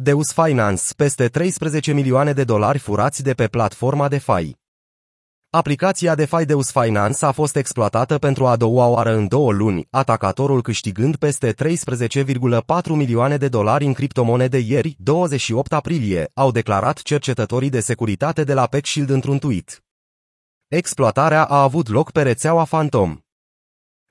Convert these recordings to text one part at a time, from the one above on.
Deus Finance, peste 13 milioane de dolari furați de pe platforma DeFi. Aplicația DeFi Deus Finance a fost exploatată pentru a doua oară în două luni, atacatorul câștigând peste 13,4 milioane de dolari în criptomonede ieri, 28 aprilie, au declarat cercetătorii de securitate de la PeckShield într-un tweet. Exploatarea a avut loc pe rețeaua Phantom.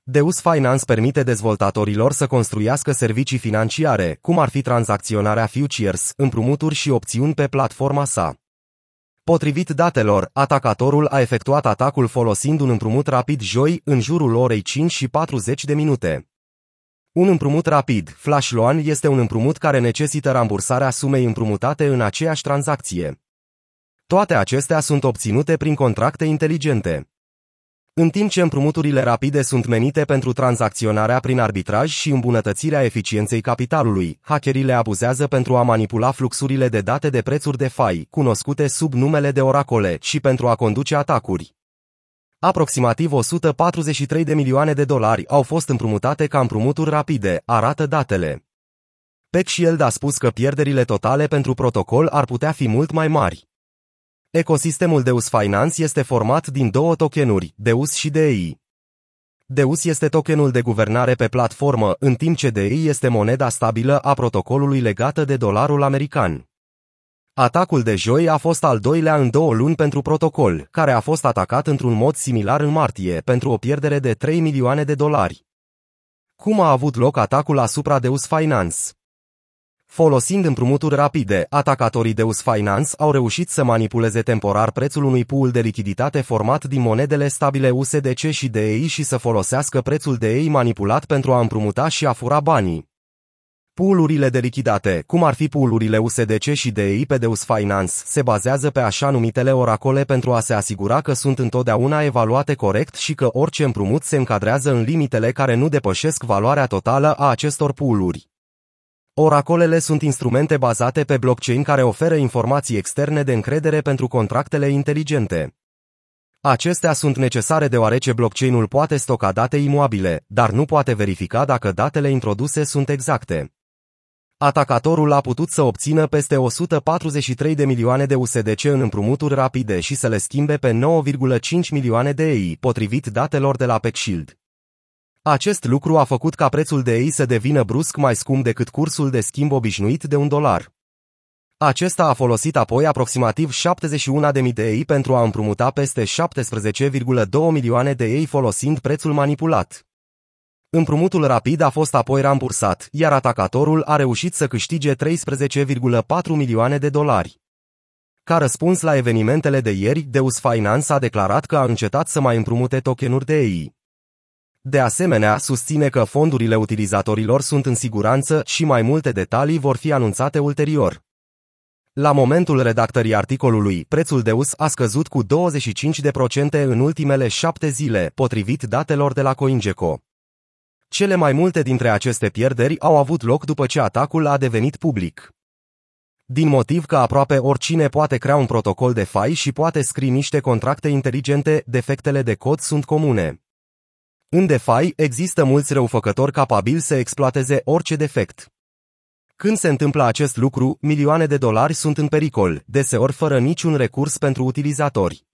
Deus Finance permite dezvoltatorilor să construiască servicii financiare, cum ar fi tranzacționarea futures, împrumuturi și opțiuni pe platforma sa. Potrivit datelor, atacatorul a efectuat atacul folosind un împrumut rapid joi în jurul orei 5 și 40 de minute. Un împrumut rapid, flash loan, este un împrumut care necesită rambursarea sumei împrumutate în aceeași tranzacție. Toate acestea sunt obținute prin contracte inteligente. În timp ce împrumuturile rapide sunt menite pentru tranzacționarea prin arbitraj și îmbunătățirea eficienței capitalului, hackerii le abuzează pentru a manipula fluxurile de date de prețuri de fai, cunoscute sub numele de oracole, și pentru a conduce atacuri. Aproximativ 143 de milioane de dolari au fost împrumutate ca împrumuturi rapide, arată datele. PeckShield a spus că pierderile totale pentru protocol ar putea fi mult mai mari. Ecosistemul Deus Finance este format din două tokenuri, Deus și DEI. Deus este tokenul de guvernare pe platformă, în timp ce DEI este moneda stabilă a protocolului legată de dolarul american. Atacul de joi a fost al doilea în două luni pentru protocol, care a fost atacat într-un mod similar în martie, pentru o pierdere de 3 milioane de dolari. Cum a avut loc atacul asupra Deus Finance? Folosind împrumuturi rapide, atacatorii Deus Finance au reușit să manipuleze temporar prețul unui pool de lichiditate format din monedele stabile USDC și DEI și să folosească prețul DEI manipulat pentru a împrumuta și a fura banii. Poolurile de lichidate, cum ar fi poolurile USDC și DEI pe Deus Finance, se bazează pe așa numitele oracole pentru a se asigura că sunt întotdeauna evaluate corect și că orice împrumut se încadrează în limitele care nu depășesc valoarea totală a acestor pooluri. Oracolele sunt instrumente bazate pe blockchain care oferă informații externe de încredere pentru contractele inteligente. Acestea sunt necesare deoarece blockchain-ul poate stoca date imobile, dar nu poate verifica dacă datele introduse sunt exacte. Atacatorul a putut să obțină peste 143 de milioane de USDC în împrumuturi rapide și să le schimbe pe 9,5 milioane de EI, potrivit datelor de la PeckShield. Acest lucru a făcut ca prețul de ei să devină brusc mai scump decât cursul de schimb obișnuit de un dolar. Acesta a folosit apoi aproximativ 71.000 de ei pentru a împrumuta peste 17,2 milioane de ei folosind prețul manipulat. Împrumutul rapid a fost apoi rambursat, iar atacatorul a reușit să câștige 13,4 milioane de dolari. Ca răspuns la evenimentele de ieri, Deus Finance a declarat că a încetat să mai împrumute tokenuri de ei. De asemenea, susține că fondurile utilizatorilor sunt în siguranță și mai multe detalii vor fi anunțate ulterior. La momentul redactării articolului, prețul de US a scăzut cu 25% în ultimele șapte zile, potrivit datelor de la CoinGecko. Cele mai multe dintre aceste pierderi au avut loc după ce atacul a devenit public. Din motiv că aproape oricine poate crea un protocol de fai și poate scrie niște contracte inteligente, defectele de cod sunt comune. În DeFi există mulți răufăcători capabili să exploateze orice defect. Când se întâmplă acest lucru, milioane de dolari sunt în pericol, deseori fără niciun recurs pentru utilizatori.